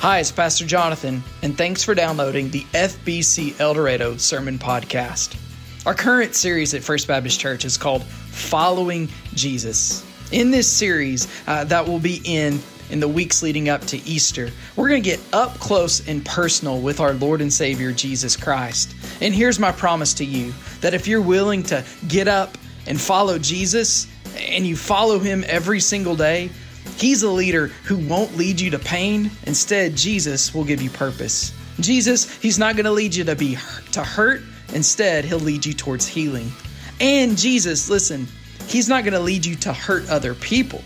Hi, it's Pastor Jonathan, and thanks for downloading the FBC El Dorado Sermon Podcast. Our current series at First Baptist Church is called Following Jesus. In this series uh, that will be in in the weeks leading up to Easter, we're going to get up close and personal with our Lord and Savior Jesus Christ. And here's my promise to you that if you're willing to get up and follow Jesus and you follow him every single day, He's a leader who won't lead you to pain. Instead, Jesus will give you purpose. Jesus, he's not going to lead you to be to hurt. Instead, he'll lead you towards healing. And Jesus, listen, he's not going to lead you to hurt other people.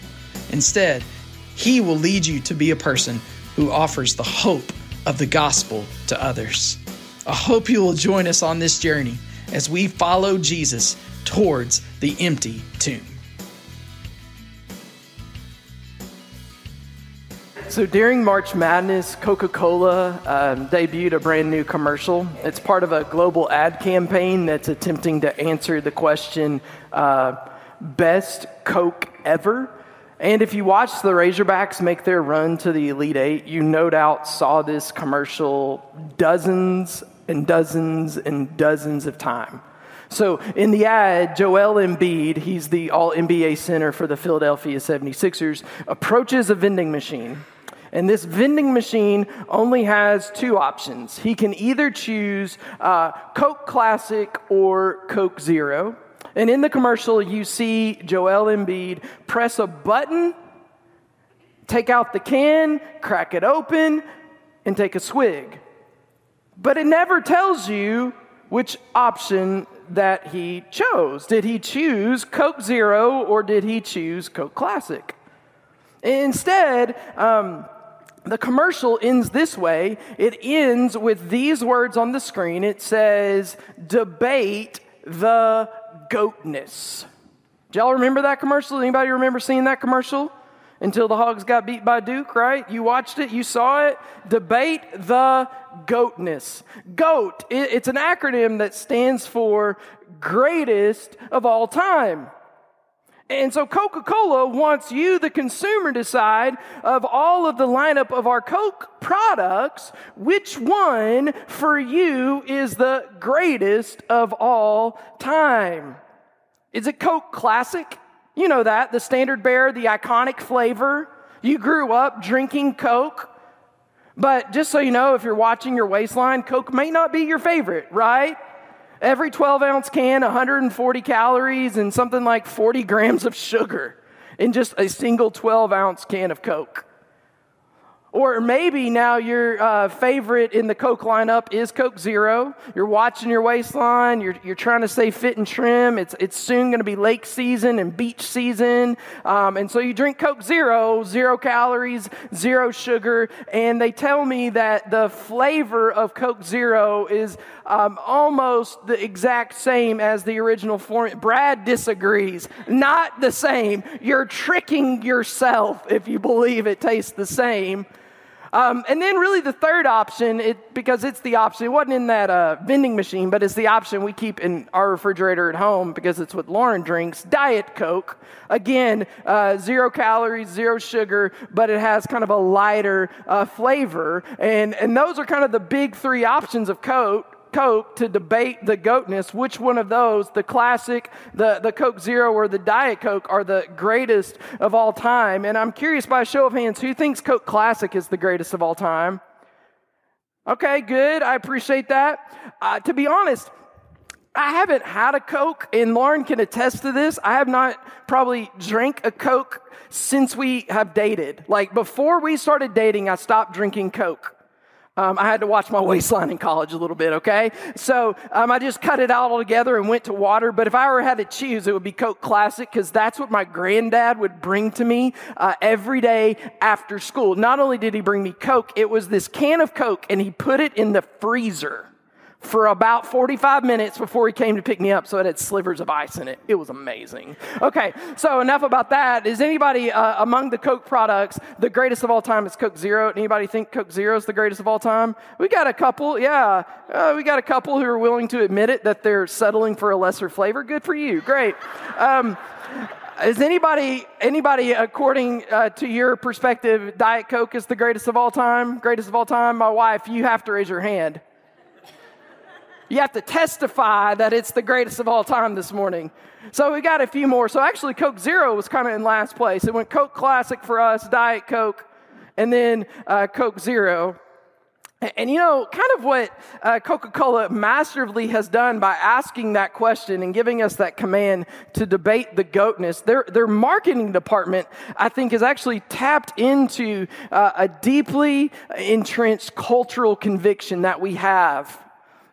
Instead, he will lead you to be a person who offers the hope of the gospel to others. I hope you will join us on this journey as we follow Jesus towards the empty tomb. So during March Madness, Coca Cola um, debuted a brand new commercial. It's part of a global ad campaign that's attempting to answer the question uh, best Coke ever. And if you watch the Razorbacks make their run to the Elite Eight, you no doubt saw this commercial dozens and dozens and dozens of times. So in the ad, Joel Embiid, he's the all NBA center for the Philadelphia 76ers, approaches a vending machine and this vending machine only has two options. He can either choose uh, Coke Classic or Coke Zero. And in the commercial, you see Joel Embiid press a button, take out the can, crack it open, and take a swig. But it never tells you which option that he chose. Did he choose Coke Zero or did he choose Coke Classic? Instead, um, the commercial ends this way. It ends with these words on the screen. It says debate the goatness. Do y'all remember that commercial? Anybody remember seeing that commercial? Until the hogs got beat by duke right? You watched it you saw it? Debate the goatness. Goat it's an acronym that stands for greatest of all time and so Coca Cola wants you, the consumer, decide of all of the lineup of our Coke products, which one for you is the greatest of all time. Is it Coke Classic? You know that, the standard bearer, the iconic flavor. You grew up drinking Coke. But just so you know, if you're watching your waistline, Coke may not be your favorite, right? Every 12 ounce can, 140 calories, and something like 40 grams of sugar in just a single 12 ounce can of Coke. Or maybe now your uh, favorite in the Coke lineup is Coke Zero. You're watching your waistline, you're, you're trying to stay fit and trim. It's, it's soon going to be lake season and beach season. Um, and so you drink Coke Zero, zero calories, zero sugar. And they tell me that the flavor of Coke Zero is um, almost the exact same as the original form. Brad disagrees. Not the same. You're tricking yourself if you believe it tastes the same. Um, and then, really, the third option, it, because it's the option, it wasn't in that uh, vending machine, but it's the option we keep in our refrigerator at home because it's what Lauren drinks Diet Coke. Again, uh, zero calories, zero sugar, but it has kind of a lighter uh, flavor. And, and those are kind of the big three options of Coke. Coke to debate the goatness, which one of those, the classic, the, the Coke Zero, or the Diet Coke, are the greatest of all time? And I'm curious by a show of hands, who thinks Coke Classic is the greatest of all time? Okay, good. I appreciate that. Uh, to be honest, I haven't had a Coke, and Lauren can attest to this. I have not probably drank a Coke since we have dated. Like before we started dating, I stopped drinking Coke. Um, I had to watch my waistline in college a little bit, okay? So um, I just cut it out altogether and went to water. But if I ever had to choose, it would be Coke Classic because that's what my granddad would bring to me uh, every day after school. Not only did he bring me Coke, it was this can of Coke and he put it in the freezer for about 45 minutes before he came to pick me up, so it had slivers of ice in it. It was amazing. Okay, so enough about that. Is anybody uh, among the Coke products the greatest of all time is Coke Zero? Anybody think Coke Zero is the greatest of all time? We got a couple, yeah. Uh, we got a couple who are willing to admit it that they're settling for a lesser flavor. Good for you. Great. Um, Is anybody, anybody, according uh, to your perspective, Diet Coke is the greatest of all time? Greatest of all time? My wife, you have to raise your hand. You have to testify that it's the greatest of all time this morning. So we got a few more. So actually, Coke Zero was kind of in last place. It went Coke Classic for us, Diet Coke, and then uh, Coke Zero. And you know, kind of what uh, Coca Cola masterfully has done by asking that question and giving us that command to debate the goatness, their, their marketing department, I think, has actually tapped into uh, a deeply entrenched cultural conviction that we have.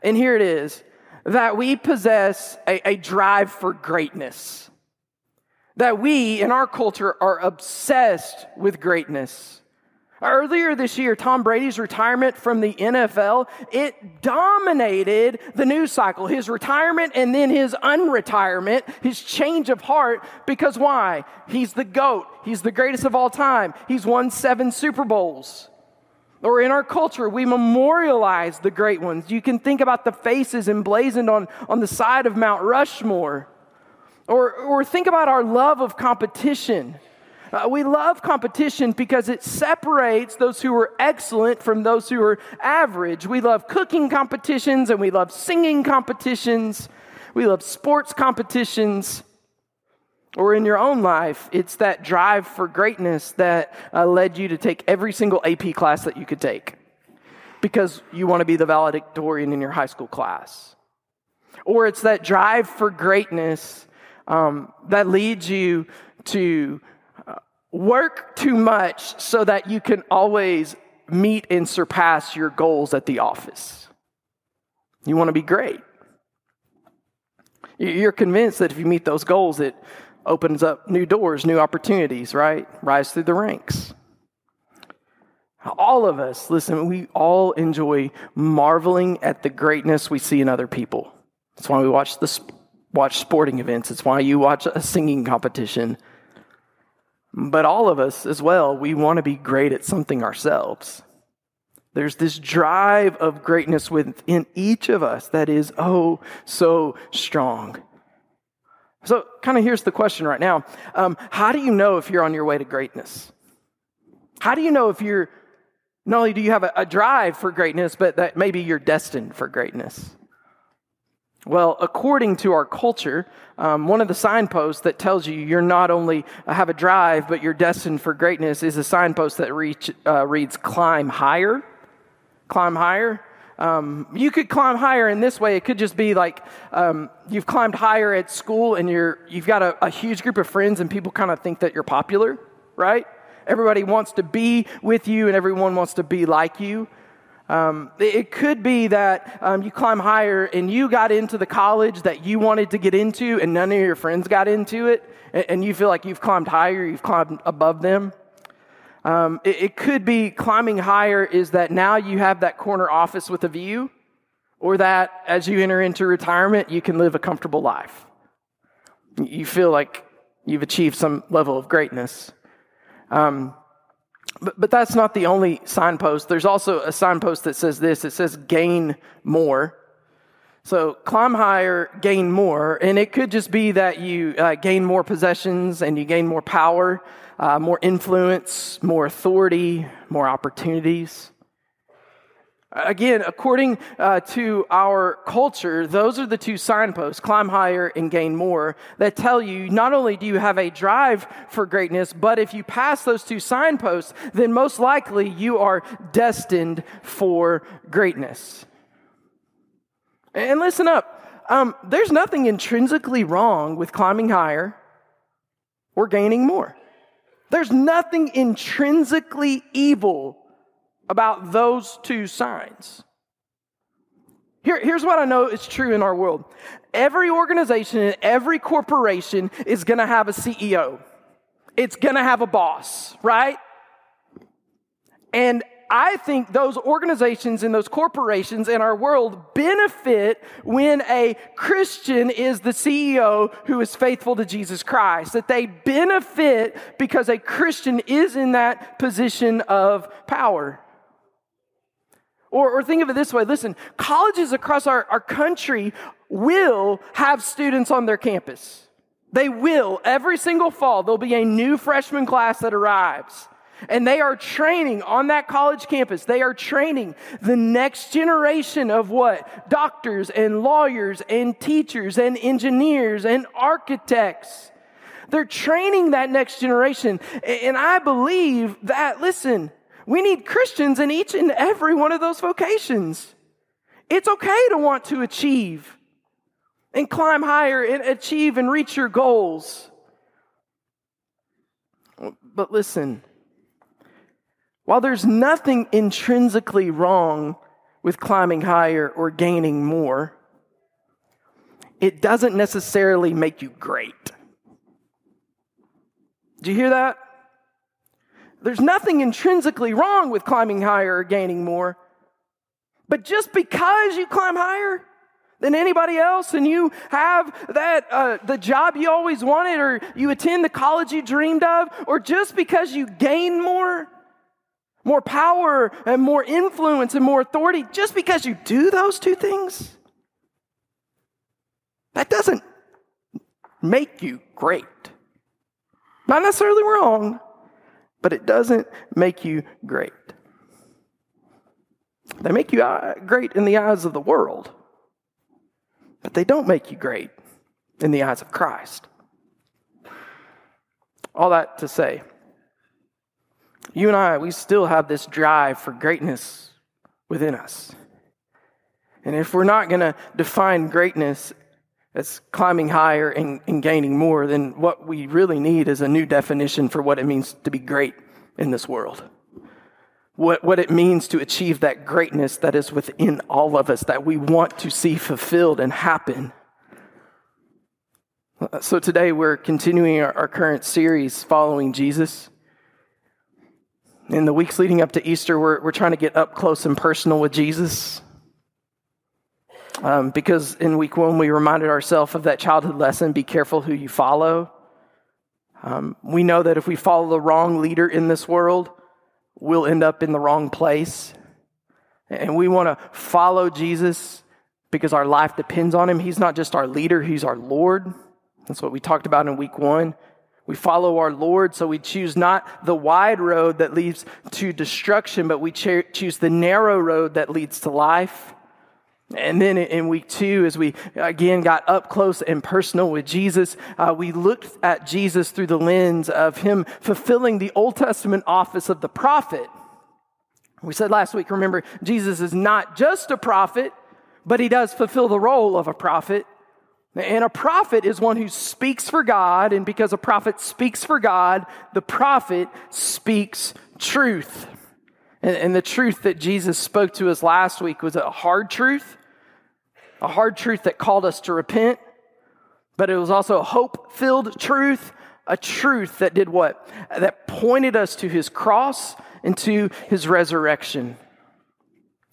And here it is that we possess a, a drive for greatness, that we in our culture are obsessed with greatness. Earlier this year, Tom Brady's retirement from the NFL, it dominated the news cycle. His retirement and then his unretirement, his change of heart, because why? He's the GOAT. He's the greatest of all time. He's won seven Super Bowls. Or in our culture, we memorialize the great ones. You can think about the faces emblazoned on, on the side of Mount Rushmore. Or, or think about our love of competition. Uh, we love competition because it separates those who are excellent from those who are average. We love cooking competitions and we love singing competitions. We love sports competitions. Or in your own life, it's that drive for greatness that uh, led you to take every single AP class that you could take because you want to be the valedictorian in your high school class. Or it's that drive for greatness um, that leads you to work too much so that you can always meet and surpass your goals at the office. You want to be great. You're convinced that if you meet those goals, it opens up new doors, new opportunities, right? Rise through the ranks. All of us, listen, we all enjoy marveling at the greatness we see in other people. That's why we watch the watch sporting events. It's why you watch a singing competition. But all of us as well, we want to be great at something ourselves. There's this drive of greatness within each of us that is oh so strong. So, kind of here's the question right now um, How do you know if you're on your way to greatness? How do you know if you're not only do you have a, a drive for greatness, but that maybe you're destined for greatness? Well, according to our culture, um, one of the signposts that tells you you're not only uh, have a drive, but you're destined for greatness is a signpost that reach, uh, reads climb higher. Climb higher. Um, you could climb higher in this way. It could just be like um, you've climbed higher at school and you're, you've got a, a huge group of friends and people kind of think that you're popular, right? Everybody wants to be with you and everyone wants to be like you. Um, it could be that um, you climb higher and you got into the college that you wanted to get into, and none of your friends got into it, and, and you feel like you've climbed higher, you've climbed above them. Um, it, it could be climbing higher is that now you have that corner office with a view, or that as you enter into retirement, you can live a comfortable life. You feel like you've achieved some level of greatness. Um, but, but that's not the only signpost. There's also a signpost that says this it says gain more. So climb higher, gain more. And it could just be that you uh, gain more possessions and you gain more power, uh, more influence, more authority, more opportunities. Again, according uh, to our culture, those are the two signposts climb higher and gain more that tell you not only do you have a drive for greatness, but if you pass those two signposts, then most likely you are destined for greatness. And listen up um, there's nothing intrinsically wrong with climbing higher or gaining more. There's nothing intrinsically evil about those two signs. Here, here's what I know is true in our world every organization and every corporation is going to have a CEO, it's going to have a boss, right? And I think those organizations and those corporations in our world benefit when a Christian is the CEO who is faithful to Jesus Christ. That they benefit because a Christian is in that position of power. Or, or think of it this way listen, colleges across our, our country will have students on their campus. They will. Every single fall, there'll be a new freshman class that arrives. And they are training on that college campus. They are training the next generation of what? Doctors and lawyers and teachers and engineers and architects. They're training that next generation. And I believe that, listen, we need Christians in each and every one of those vocations. It's okay to want to achieve and climb higher and achieve and reach your goals. But listen, while there's nothing intrinsically wrong with climbing higher or gaining more, it doesn't necessarily make you great. Do you hear that? There's nothing intrinsically wrong with climbing higher or gaining more. But just because you climb higher than anybody else and you have that uh, the job you always wanted or you attend the college you dreamed of or just because you gain more more power and more influence and more authority. Just because you do those two things that doesn't make you great. Not necessarily wrong but it doesn't make you great. They make you uh, great in the eyes of the world but they don't make you great in the eyes of christ. All that to say you and I, we still have this drive for greatness within us. And if we're not going to define greatness as climbing higher and, and, gaining more, then what we really need is a new definition for what it means to be great in this world. What, what it means to achieve that greatness that is within all of us, that we want to see fulfilled and happen. So today we're continuing our, our current series, Following Jesus. In the weeks leading up to Easter, we're, we're trying to get up close and personal with Jesus. Um, because in week one, we reminded ourselves of that childhood lesson be careful who you follow. Um, we know that if we follow the wrong leader in this world, we'll end up in the wrong place. And we want to follow Jesus because our life depends on him. He's not just our leader, he's our Lord. That's what we talked about in week one. We follow our Lord, so we choose not the wide road that leads to destruction, but we choose the narrow road that leads to life. And then in week two, as we again got up close and personal with Jesus, uh, we looked at Jesus through the lens of him fulfilling the Old Testament office of the prophet. We said last week, remember, Jesus is not just a prophet, but he does fulfill the role of a prophet. And a prophet is one who speaks for God, and because a prophet speaks for God, the prophet speaks truth. And, and, the truth that Jesus spoke to us last week was a hard truth, a hard truth that called us to repent, but it was also a hope filled truth, a truth that did what? That pointed us to his cross and to his resurrection.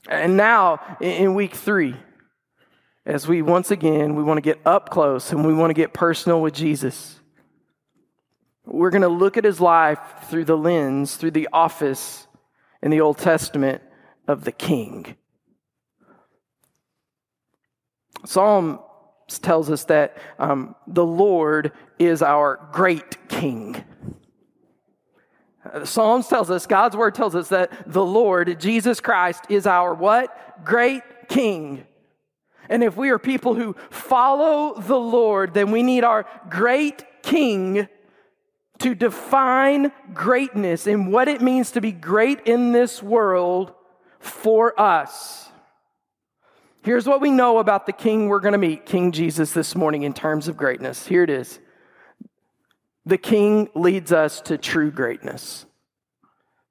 And now, in week three, as we once again we want to get up close and we want to get personal with Jesus. We're going to look at his life through the lens, through the office in the Old Testament of the king. Psalm tells us that um, the Lord is our great king. The Psalms tells us, God's word tells us that the Lord, Jesus Christ, is our what? Great king. And if we are people who follow the Lord, then we need our great King to define greatness and what it means to be great in this world for us. Here's what we know about the King we're going to meet, King Jesus, this morning in terms of greatness. Here it is The King leads us to true greatness.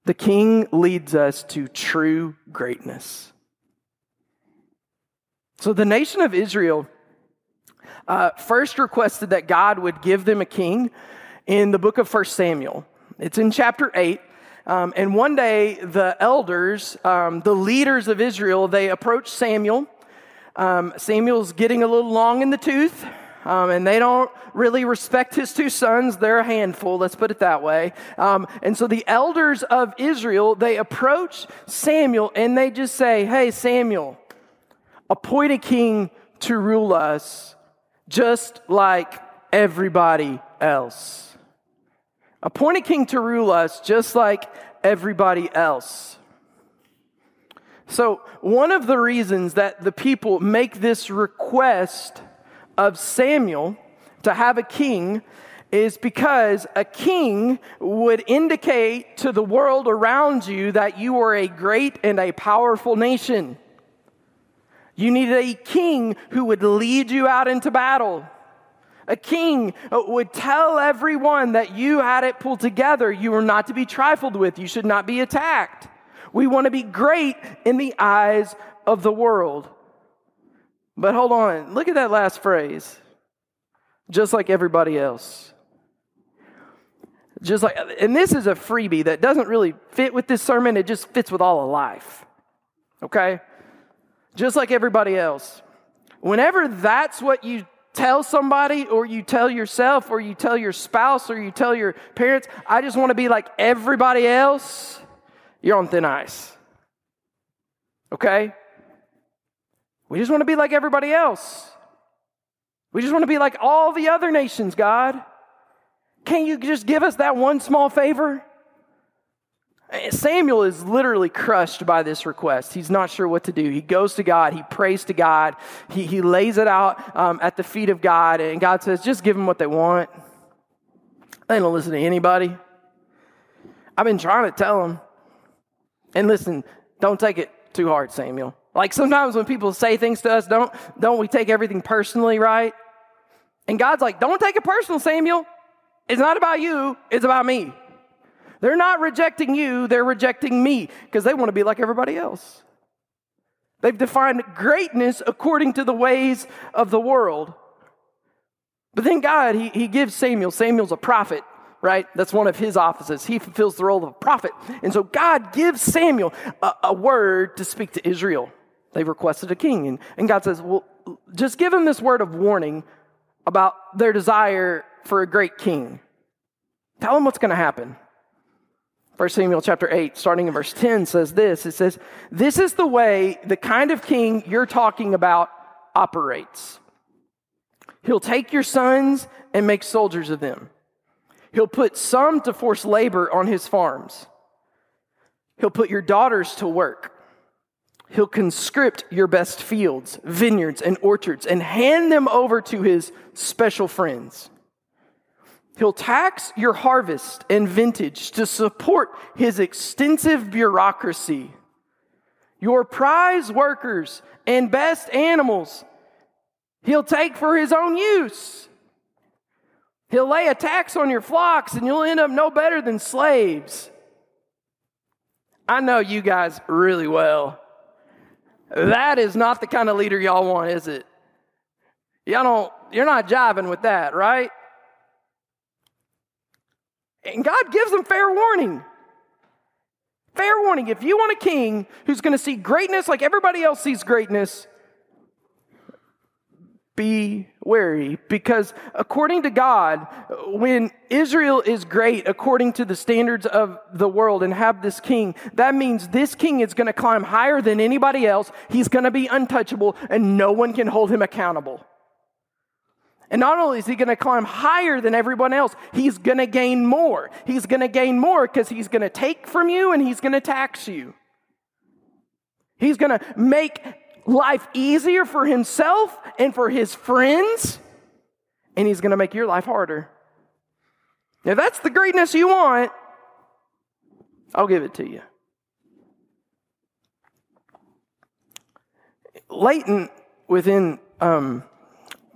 The King leads us to true greatness. So the nation of Israel uh, first requested that God would give them a king in the book of 1 Samuel. It's in chapter 8. Um, and one day, the elders, um, the leaders of Israel, they approach Samuel. Um, Samuel's getting a little long in the tooth, um, and they don't really respect his two sons. They're a handful, let's put it that way. Um, and so the elders of Israel, they approach Samuel and they just say, Hey, Samuel, appoint a king to rule us just like everybody else. Appoint a king to rule us just like everybody else. So, one of the reasons that the people make this request of Samuel to have a king is because a king would indicate to the world around you that you are a great and a powerful nation. You needed a king who would lead you out into battle. A king uh, would tell everyone that you had it pulled together. You were not to be trifled with. You should not be attacked. We want to be great in the eyes of the world. But hold on, look at that last phrase. Just like everybody else. Just like, and this is a freebie that doesn't really fit with this sermon, it just fits with all of life. Okay? Just like everybody else. Whenever that's what you tell somebody, or you tell yourself, or you tell your spouse, or you tell your parents, I just want to be like everybody else, you're on thin ice. Okay? We just want to be like everybody else. We just want to be like all the other nations, God. Can you just give us that one small favor? Samuel is literally crushed by this request. He's not sure what to do. He goes to God, he prays to God, he, he lays it out um, at the feet of God, and God says, just give them what they want. They don't listen to anybody. I've been trying to tell them. And listen, don't take it too hard, Samuel. Like sometimes when people say things to us, don't, don't we take everything personally, right? And God's like, don't take it personal, Samuel. It's not about you, it's about me. They're not rejecting you, they're rejecting me because they want to be like everybody else. They've defined greatness according to the ways of the world. But then God, he, he gives Samuel, Samuel's a prophet, right? That's one of his offices. He fulfills the role of a prophet. And so God gives Samuel a, a word to speak to Israel. They've requested a king. And, and God says, well, just give them this word of warning about their desire for a great king. Tell them what's going to happen. 1 Samuel chapter 8, starting in verse 10, says this It says, This is the way the kind of king you're talking about operates. He'll take your sons and make soldiers of them. He'll put some to force labor on his farms. He'll put your daughters to work. He'll conscript your best fields, vineyards, and orchards and hand them over to his special friends. He'll tax your harvest and vintage to support his extensive bureaucracy. Your prize workers and best animals he'll take for his own use. He'll lay a tax on your flocks and you'll end up no better than slaves. I know you guys really well. That is not the kind of leader y'all want, is it? Y'all don't, you're not jiving with that, right? And God gives them fair warning. Fair warning. If you want a king who's going to see greatness like everybody else sees greatness, be wary because according to God, when Israel is great according to the standards of the world and have this king, that means this king is going to climb higher than anybody else. He's going to be untouchable and no one can hold him accountable. And not only is he going to climb higher than everyone else, he's going to gain more. He's going to gain more because he's going to take from you and he's going to tax you. He's going to make life easier for himself and for his friends, and he's going to make your life harder. If that's the greatness you want, I'll give it to you. Latent within um,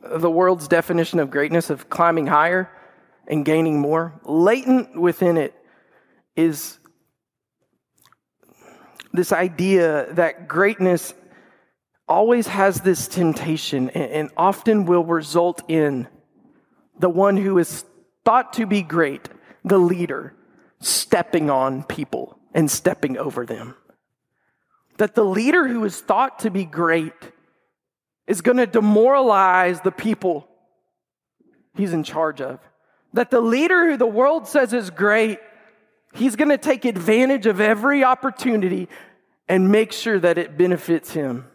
the world's definition of greatness of climbing higher and gaining more, latent within it is this idea that greatness always has this temptation and often will result in the one who is thought to be great, the leader, stepping on people and stepping over them. That the leader who is thought to be great is going to demoralize the people he's in charge of. That the leader who the world says is great, he's going to take advantage of every opportunity and make sure that it benefits him.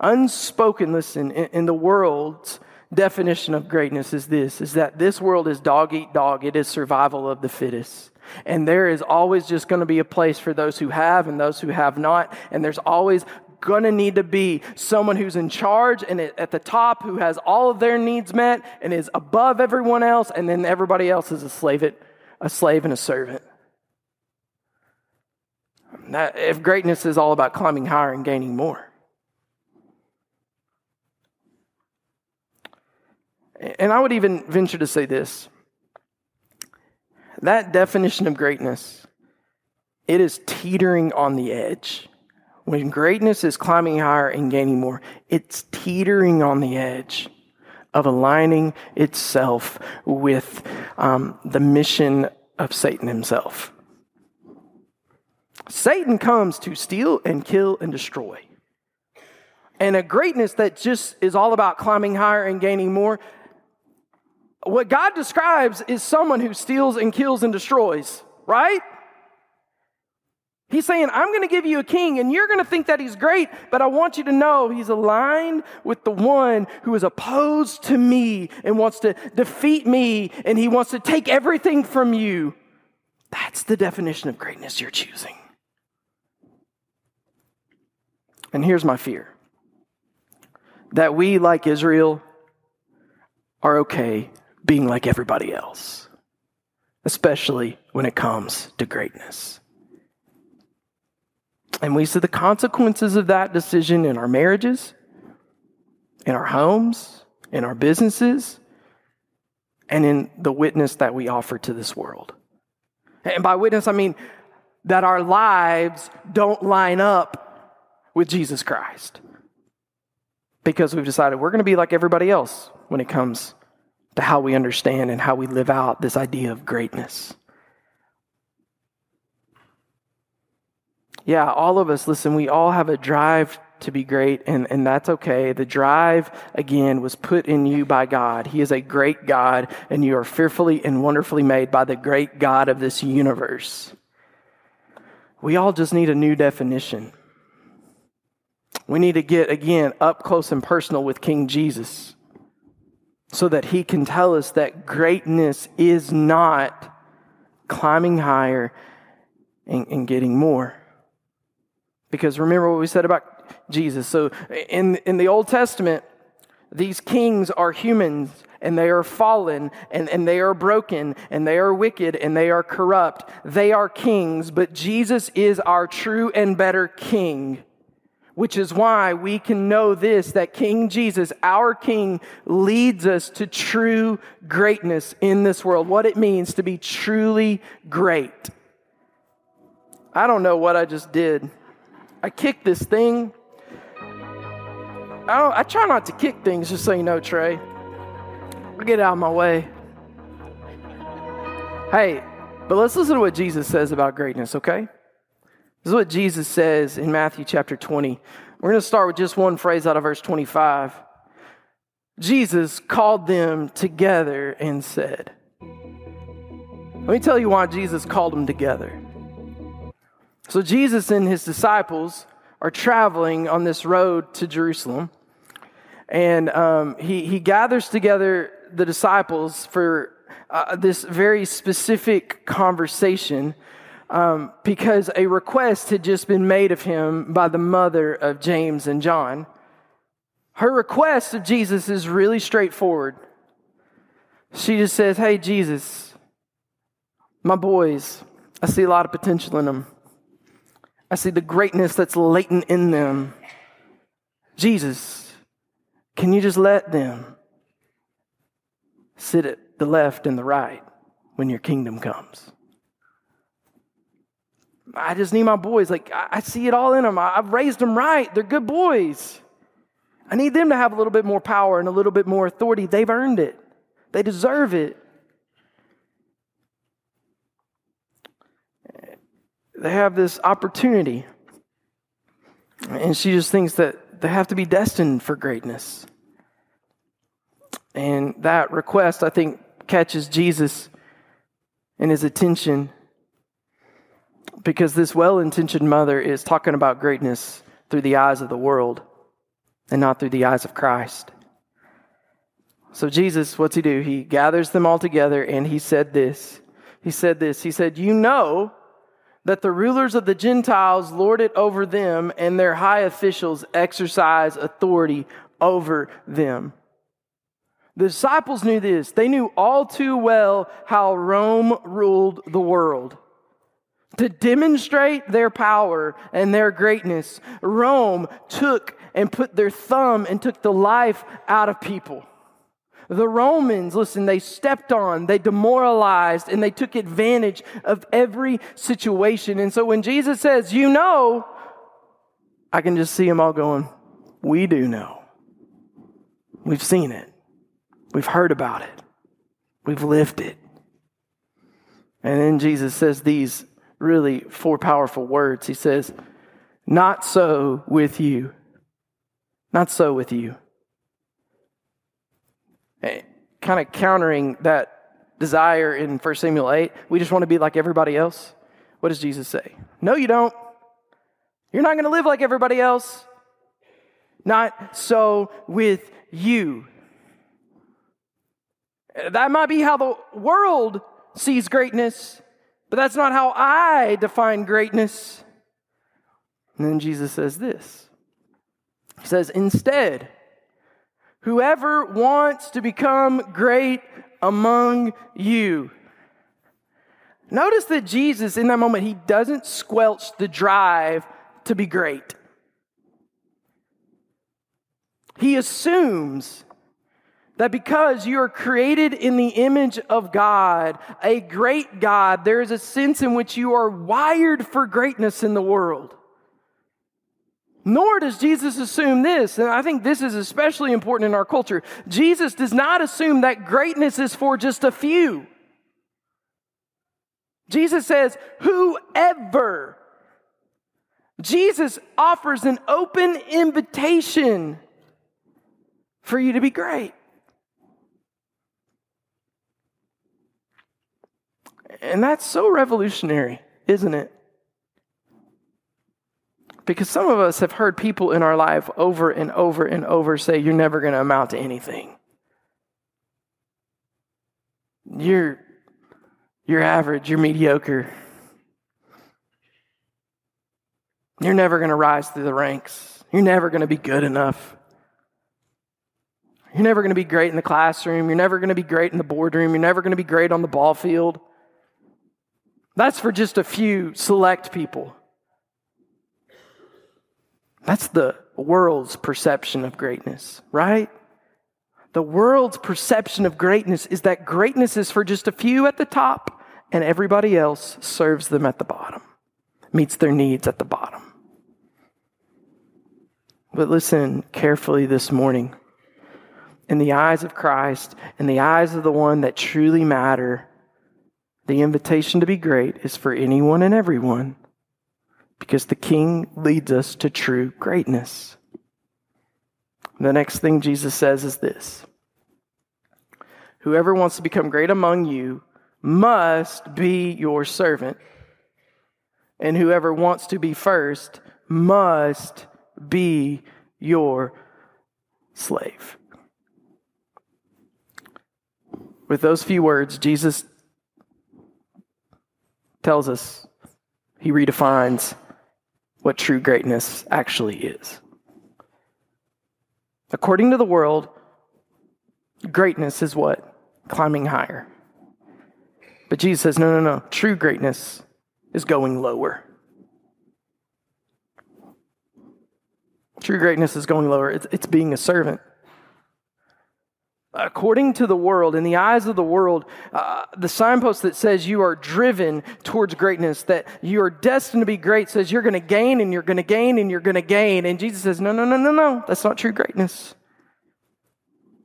Unspoken, listen, in, in the world's definition of greatness is this is that this world is dog eat dog it is survival of the fittest and there is always just going to be a place for those who have and those who have not and there's always going to need to be someone who's in charge and at the top who has all of their needs met and is above everyone else and then everybody else is a slave a slave and a servant. That, if greatness is all about climbing higher and gaining more. And I would even venture to say this. That definition of greatness, it is teetering on the edge. When greatness is climbing higher and gaining more, it's teetering on the edge of aligning itself with um, the mission of Satan himself. Satan comes to steal and kill and destroy. And a greatness that just is all about climbing higher and gaining more, what God describes is someone who steals and kills and destroys, right? He's saying, I'm going to give you a king, and you're going to think that he's great, but I want you to know he's aligned with the one who is opposed to me and wants to defeat me, and he wants to take everything from you. That's the definition of greatness you're choosing. And here's my fear that we, like Israel, are okay being like everybody else, especially when it comes to greatness. And we see the consequences of that decision in our marriages, in our homes, in our businesses, and in the witness that we offer to this world. And by witness, I mean that our lives don't line up with Jesus Christ because we've decided we're going to be like everybody else when it comes to how we understand and how we live out this idea of greatness. Yeah, all of us, listen, we all have a drive to be great, and, and that's okay. The drive, again, was put in you by God. He is a great God, and you are fearfully and wonderfully made by the great God of this universe. We all just need a new definition. We need to get, again, up close and personal with King Jesus so that he can tell us that greatness is not climbing higher and, and, getting more. Because remember what we said about Jesus. So in, in the Old Testament, these kings are humans and they are fallen and, and they are broken and they are wicked and they are corrupt. They are kings, but Jesus is our true and better king which is why we can know this that King Jesus, our King, leads us to true greatness in this world, what it means to be truly great. I don't know what I just did. I kicked this thing. I, I try not to kick things, just so you know, Trey. Get out of my way. Hey, but let's listen to what Jesus says about greatness, okay? This is what Jesus says in Matthew chapter 20. We're going to start with just one phrase out of verse 25. Jesus called them together and said, Let me tell you why Jesus called them together. So, Jesus and his disciples are traveling on this road to Jerusalem, and um, he, he gathers together the disciples for uh, this very specific conversation um, because a request had just been made of him by the mother of James and John. Her request of Jesus is really straightforward. She just says, Hey, Jesus, my boys, I see a lot of potential in them. I see the greatness that's latent in them. Jesus, can you just let them sit at the left and the right when your kingdom comes? I just need my boys. Like, I, see it all in them. I've raised them right. They're good boys. I need them to have a little bit more power and a little bit more authority. They've earned it, they deserve it. They have this opportunity. And she just thinks that they have to be destined for greatness. And that request, I think, catches Jesus and his attention because this well intentioned mother is talking about greatness through the eyes of the world and not through the eyes of Christ. So, Jesus, what's he do? He gathers them all together and he said this. He said this. He said, You know that the rulers of the Gentiles lord it over them, and their high officials exercise authority over them. The disciples knew this. They knew all too well how Rome ruled the world. To demonstrate their power and their greatness, Rome took and put their thumb and took the life out of people. The Romans, listen, they stepped on, they demoralized, and they took advantage of every situation. And so when Jesus says, You know, I can just see them all going, We do know. We've seen it, we've heard about it, we've lived it. And then Jesus says these really four powerful words. He says, Not so with you. Not so with you. Kind of countering that desire in 1 Samuel 8. We just want to be like everybody else. What does Jesus say? No, you don't. You're not going to live like everybody else. Not so with you. That might be how the world sees greatness, but that's not how I define greatness. And then Jesus says this He says, Instead, Whoever wants to become great among you. Notice that Jesus, in that moment, he doesn't squelch the drive to be great. He assumes that because you are created in the image of God, a great God, there is a sense in which you are wired for greatness in the world. Nor does Jesus assume this, and I think this is especially important in our culture. Jesus does not assume that greatness is for just a few. Jesus says, whoever. Jesus offers an open invitation for you to be great. And that's so revolutionary, isn't it? Because some of us have heard people in our life over and over and over say, You're never going to amount to anything. You're, you're average, you're mediocre. You're never going to rise through the ranks. You're never going to be good enough. You're never going to be great in the classroom. You're never going to be great in the boardroom. You're never going to be great on the ball field. That's for just a few select people. That's the world's perception of greatness, right? The world's perception of greatness is that greatness is for just a few at the top and everybody else serves them at the bottom, meets their needs at the bottom. But listen carefully this morning. In the eyes of Christ, in the eyes of the one that truly matter, the invitation to be great is for anyone and everyone because the king leads us to true greatness. The next thing Jesus says is this Whoever wants to become great among you must be your servant, and whoever wants to be first must be your slave. With those few words, Jesus tells us, he redefines what true greatness actually is. According to the world, greatness is what? Climbing higher. But Jesus says, no, no, no. True greatness is going lower. True greatness is going lower. It's, it's being a servant according to the world, in the eyes of the world, uh, the signpost that says you are driven towards greatness, that you are destined to be great, says you're going to gain and you're going to gain and you're going to gain. And Jesus says, no, no, no, no, no. That's not true greatness.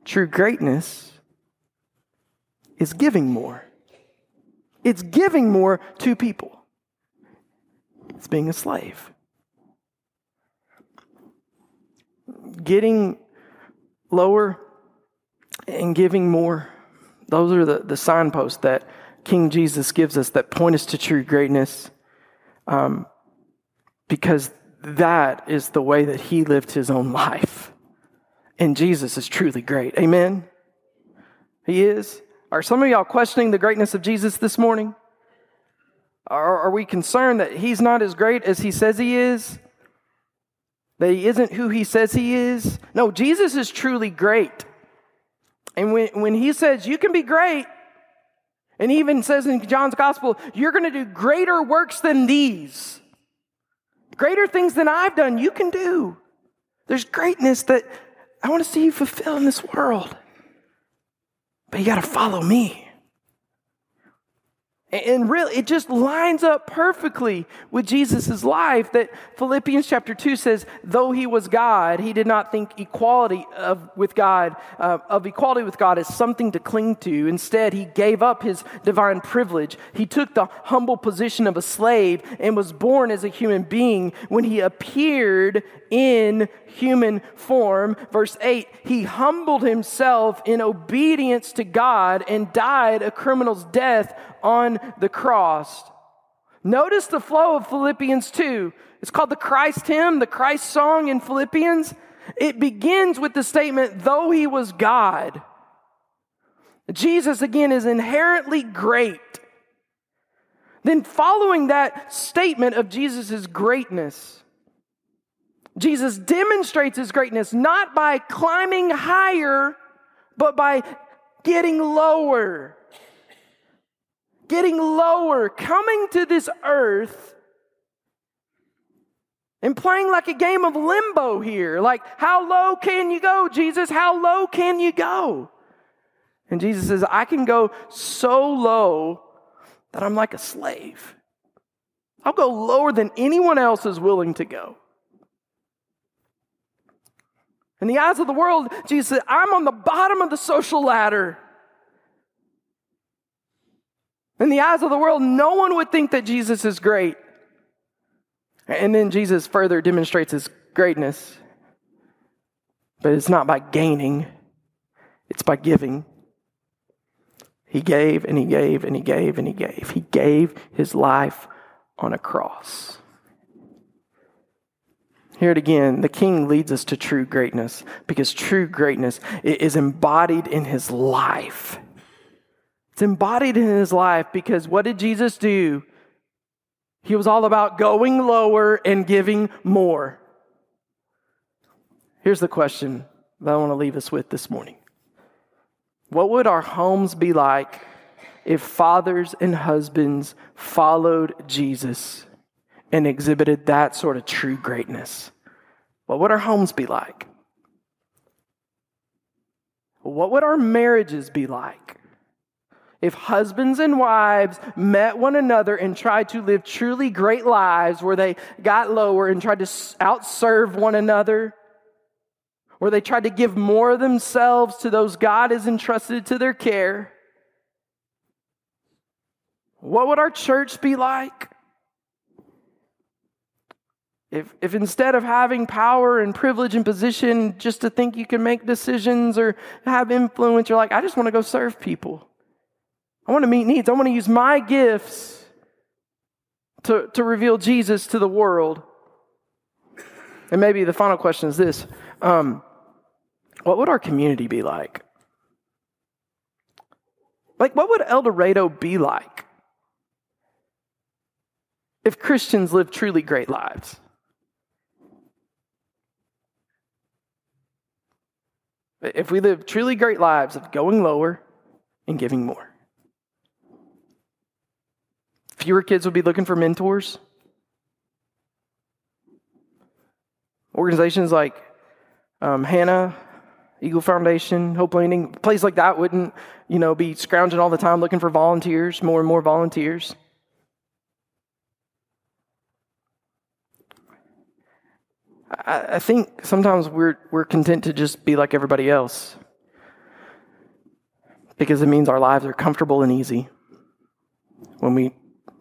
True greatness is giving more, it's giving more to people, it's being a slave. Getting lower and giving more. Those are the, the signposts that King Jesus gives us that point us to true greatness um, because that is the way that he lived his own life. And Jesus is truly great. Amen? He is. Are some of y'all questioning the greatness of Jesus this morning? Are, are we concerned that he's not as great as he says he is? That he isn't who he says he is? No, Jesus is truly great. And when, when he says, You can be great, and even says in John's gospel, You're going to do greater works than these. Greater things than I've done, you can do. There's greatness that I want to see you fulfill in this world. But you got to follow me. And really, it just lines up perfectly with Jesus' life that Philippians chapter 2 says, though he was God, he did not think equality of, with God, uh, of equality with God as something to cling to. Instead, he gave up his divine privilege. He took the humble position of a slave and was born as a human being. When he appeared in human form, verse 8, he humbled himself in obedience to God and died a criminal's death on the cross. Notice the flow of Philippians 2. It's called the Christ hymn, the Christ song in Philippians. It begins with the statement, though he was God. Jesus, again, is inherently great. Then, following that statement of Jesus' greatness, Jesus demonstrates his greatness not by climbing higher, but by getting lower getting lower, coming to this earth and playing like a game of limbo here. Like, how low can you go, Jesus? How low can you go? And Jesus says, I can go so low that I'm like a slave. I'll go lower than anyone else is willing to go. In the eyes of the world, Jesus said, I'm on the bottom of the social ladder. In the eyes of the world, no one would think that Jesus is great. And then Jesus further demonstrates his greatness. But it's not by gaining, it's by giving. He gave and he gave and he gave and he gave. He gave his life on a cross. Hear it again. The king leads us to true greatness because true greatness is embodied in his life. It's embodied in his life because what did Jesus do? He was all about going lower and giving more. Here's the question that I want to leave us with this morning What would our homes be like if fathers and husbands followed Jesus and exhibited that sort of true greatness? What would our homes be like? What would our marriages be like? If husbands and wives met one another and tried to live truly great lives where they got lower and tried to outserve one another, where they tried to give more of themselves to those God has entrusted to their care, what would our church be like? If, if instead of having power and privilege and position just to think you can make decisions or have influence, you're like, I just want to go serve people. I want to meet needs. I want to use my gifts to, to reveal Jesus to the world. And maybe the final question is this um, What would our community be like? Like, what would El Dorado be like if Christians lived truly great lives? If we live truly great lives of going lower and giving more. Fewer kids would be looking for mentors. Organizations like um, Hannah, Eagle Foundation, Hope Landing, place like that wouldn't, you know, be scrounging all the time looking for volunteers, more and more volunteers. I, I think sometimes we're we're content to just be like everybody else because it means our lives are comfortable and easy. When we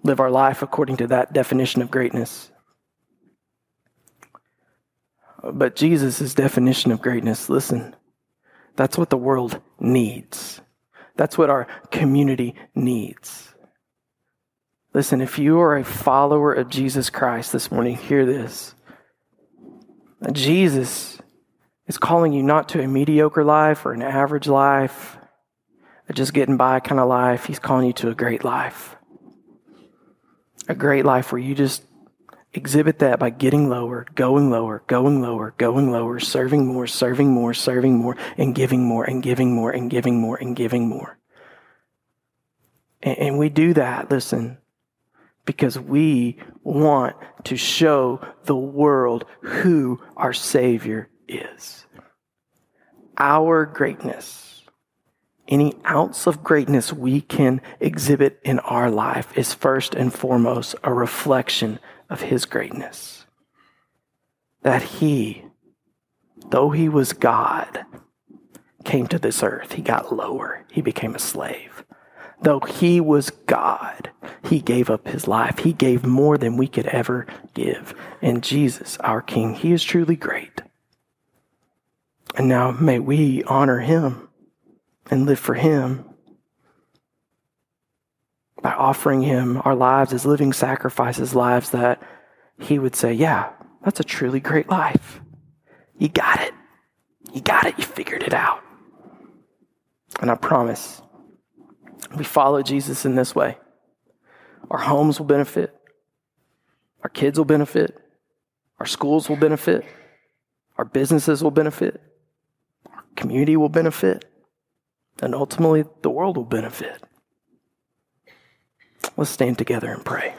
live our life according to that definition of greatness. But Jesus' definition of greatness, listen, that's what the world needs. That's what our community needs. Listen, if you are a follower of Jesus Christ this morning, hear this. Jesus is calling you not to a mediocre life or an average life, a just getting by kind of life. He's calling you to a great life. A great life where you just exhibit that by getting lower, going lower, going lower, going lower, serving more, serving more, serving more, and giving more, and giving more, and giving more, and giving more. And, and we do that, listen, because we want to show the world who our Savior is. Our greatness, any ounce of greatness we can exhibit in our life, is first and foremost a reflection of His greatness. That He, though He was God, came to this earth. He got lower, He became a slave. Though He was God, He gave up His life. He gave more than we could ever give. And Jesus, our King, He is truly great. And now may we honor Him and live for Him by offering Him our lives as living sacrifices, lives that He would say, Yeah, that's a truly great life. You got it. You got it. You figured it out. And I promise, we follow Jesus in this way. Our homes will benefit, our kids will benefit, our schools will benefit, our businesses will benefit, our community will benefit, and ultimately the world will benefit. Let's stand together and pray.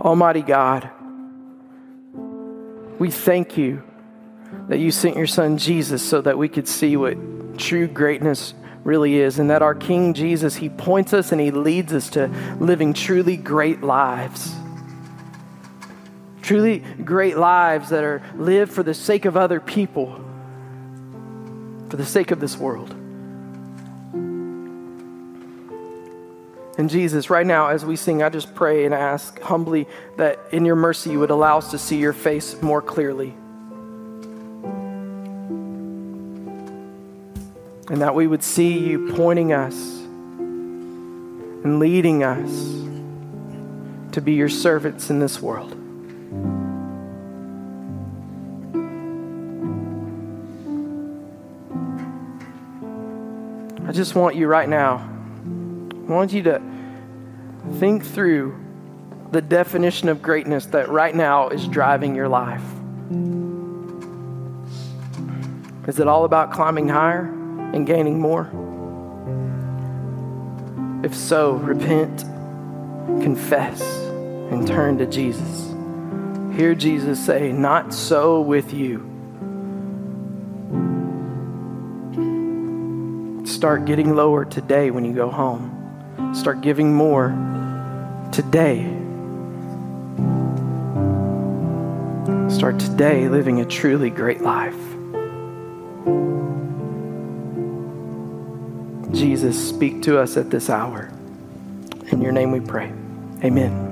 Almighty God, we thank you that you sent your son Jesus so that we could see what true greatness really is, and that our King Jesus, he points us and he leads us to living truly great lives. Truly great lives that are lived for the sake of other people, for the sake of this world. And Jesus, right now, as we sing, I just pray and ask humbly that in your mercy you would allow us to see your face more clearly. And that we would see you pointing us and leading us to be your servants in this world. I just want you right now. I want you to think through the definition of greatness that right now is driving your life. Is it all about climbing higher and gaining more? If so, repent, confess, and turn to Jesus. Hear Jesus say, Not so with you. Start getting lower today when you go home. Start giving more today. Start today living a truly great life. Jesus, speak to us at this hour. In your name we pray. Amen.